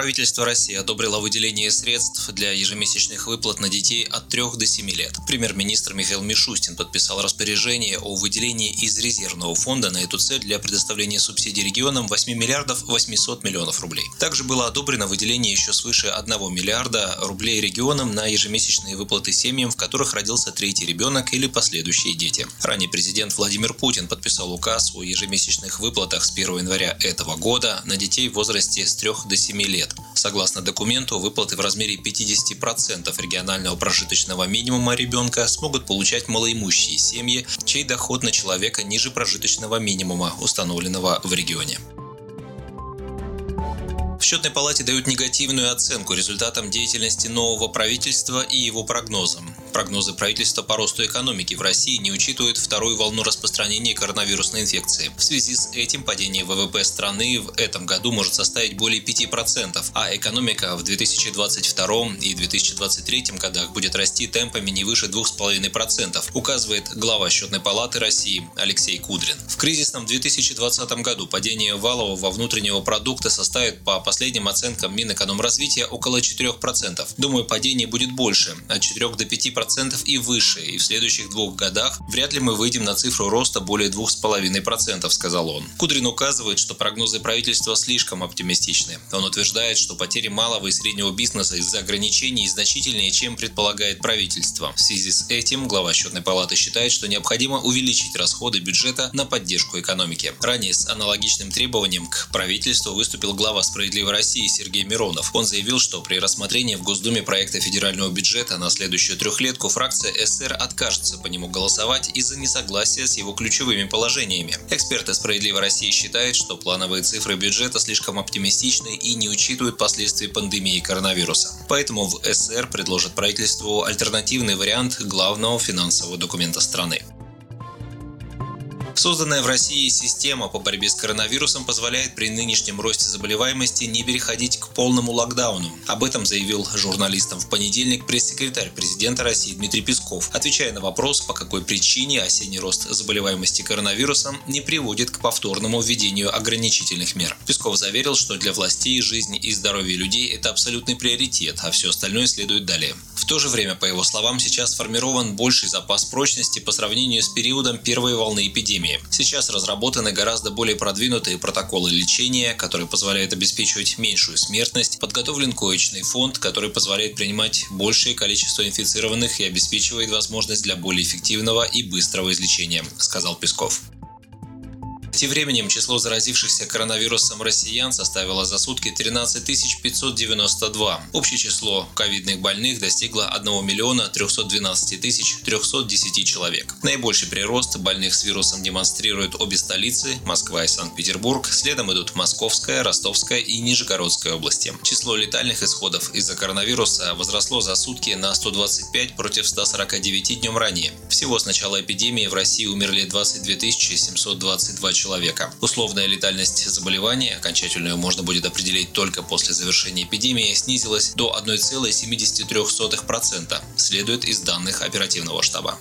Правительство России одобрило выделение средств для ежемесячных выплат на детей от 3 до 7 лет. Премьер-министр Михаил Мишустин подписал распоряжение о выделении из резервного фонда на эту цель для предоставления субсидий регионам 8 миллиардов 800 миллионов рублей. Также было одобрено выделение еще свыше 1 миллиарда рублей регионам на ежемесячные выплаты семьям, в которых родился третий ребенок или последующие дети. Ранее президент Владимир Путин подписал указ о ежемесячных выплатах с 1 января этого года на детей в возрасте с 3 до 7 лет лет. Согласно документу, выплаты в размере 50% регионального прожиточного минимума ребенка смогут получать малоимущие семьи, чей доход на человека ниже прожиточного минимума, установленного в регионе. В счетной палате дают негативную оценку результатам деятельности нового правительства и его прогнозам. Прогнозы правительства по росту экономики в России не учитывают вторую волну распространения коронавирусной инфекции. В связи с этим падение ВВП страны в этом году может составить более 5%, а экономика в 2022 и 2023 годах будет расти темпами не выше 2,5%, указывает глава счетной палаты России Алексей Кудрин. В кризисном 2020 году падение валового внутреннего продукта составит по последним оценкам Минэкономразвития около 4%. Думаю, падение будет больше, от 4 до 5% и выше, и в следующих двух годах вряд ли мы выйдем на цифру роста более 2,5%, сказал он. Кудрин указывает, что прогнозы правительства слишком оптимистичны. Он утверждает, что потери малого и среднего бизнеса из-за ограничений значительнее, чем предполагает правительство. В связи с этим глава счетной палаты считает, что необходимо увеличить расходы бюджета на поддержку экономики. Ранее с аналогичным требованием к правительству выступил глава «Справедливой России» Сергей Миронов. Он заявил, что при рассмотрении в Госдуме проекта федерального бюджета на следующую трехлетку фракция СР откажется по нему голосовать из-за несогласия с его ключевыми положениями. Эксперты «Справедливой России» считают, что плановые цифры бюджета слишком оптимистичны и не учитывают последствий пандемии коронавируса. Поэтому в СР предложат правительству альтернативный вариант главного финансового документа страны. Созданная в России система по борьбе с коронавирусом позволяет при нынешнем росте заболеваемости не переходить к полному локдауну. Об этом заявил журналистам в понедельник пресс-секретарь президента России Дмитрий Песков, отвечая на вопрос, по какой причине осенний рост заболеваемости коронавирусом не приводит к повторному введению ограничительных мер. Песков заверил, что для властей жизнь и здоровье людей – это абсолютный приоритет, а все остальное следует далее. То же время, по его словам, сейчас сформирован больший запас прочности по сравнению с периодом первой волны эпидемии. Сейчас разработаны гораздо более продвинутые протоколы лечения, которые позволяют обеспечивать меньшую смертность, подготовлен коечный фонд, который позволяет принимать большее количество инфицированных и обеспечивает возможность для более эффективного и быстрого излечения, сказал Песков. Тем временем число заразившихся коронавирусом россиян составило за сутки 13 592. Общее число ковидных больных достигло 1 миллиона 312 тысяч 310 человек. Наибольший прирост больных с вирусом демонстрируют обе столицы – Москва и Санкт-Петербург, следом идут Московская, Ростовская и Нижегородская области. Число летальных исходов из-за коронавируса возросло за сутки на 125 против 149 днем ранее. Всего с начала эпидемии в России умерли 22 722 человека человека. Условная летальность заболевания, окончательную можно будет определить только после завершения эпидемии, снизилась до 1,73%, следует из данных оперативного штаба.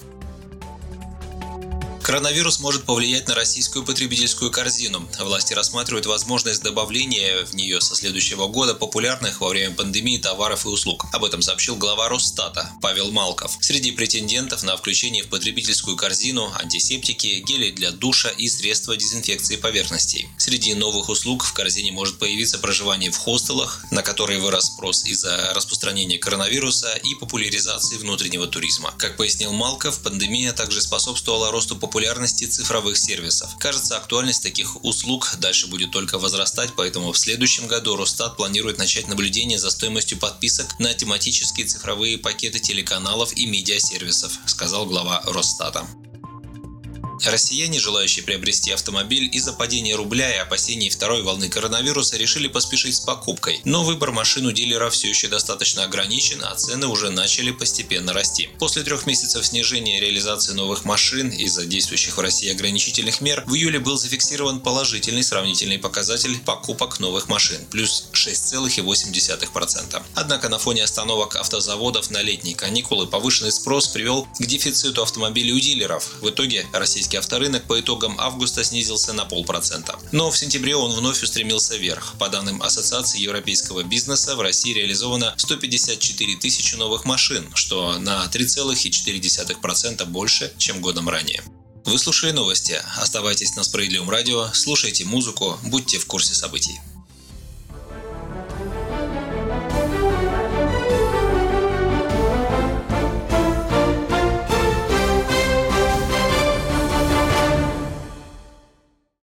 Коронавирус может повлиять на российскую потребительскую корзину. Власти рассматривают возможность добавления в нее со следующего года популярных во время пандемии товаров и услуг. Об этом сообщил глава Росстата Павел Малков. Среди претендентов на включение в потребительскую корзину антисептики, гели для душа и средства дезинфекции поверхностей. Среди новых услуг в корзине может появиться проживание в хостелах, на которые вырос спрос из-за распространения коронавируса и популяризации внутреннего туризма. Как пояснил Малков, пандемия также способствовала росту популярности популярности цифровых сервисов. Кажется, актуальность таких услуг дальше будет только возрастать, поэтому в следующем году Росстат планирует начать наблюдение за стоимостью подписок на тематические цифровые пакеты телеканалов и медиасервисов, сказал глава Росстата. Россияне, желающие приобрести автомобиль из-за падения рубля и опасений второй волны коронавируса, решили поспешить с покупкой. Но выбор машин у дилера все еще достаточно ограничен, а цены уже начали постепенно расти. После трех месяцев снижения реализации новых машин из-за действующих в России ограничительных мер, в июле был зафиксирован положительный сравнительный показатель покупок новых машин – плюс 6,8%. Однако на фоне остановок автозаводов на летние каникулы повышенный спрос привел к дефициту автомобилей у дилеров. В итоге российские Российский авторынок по итогам августа снизился на полпроцента. Но в сентябре он вновь устремился вверх. По данным Ассоциации европейского бизнеса, в России реализовано 154 тысячи новых машин, что на 3,4% больше, чем годом ранее. Вы слушали новости. Оставайтесь на Справедливом радио, слушайте музыку, будьте в курсе событий.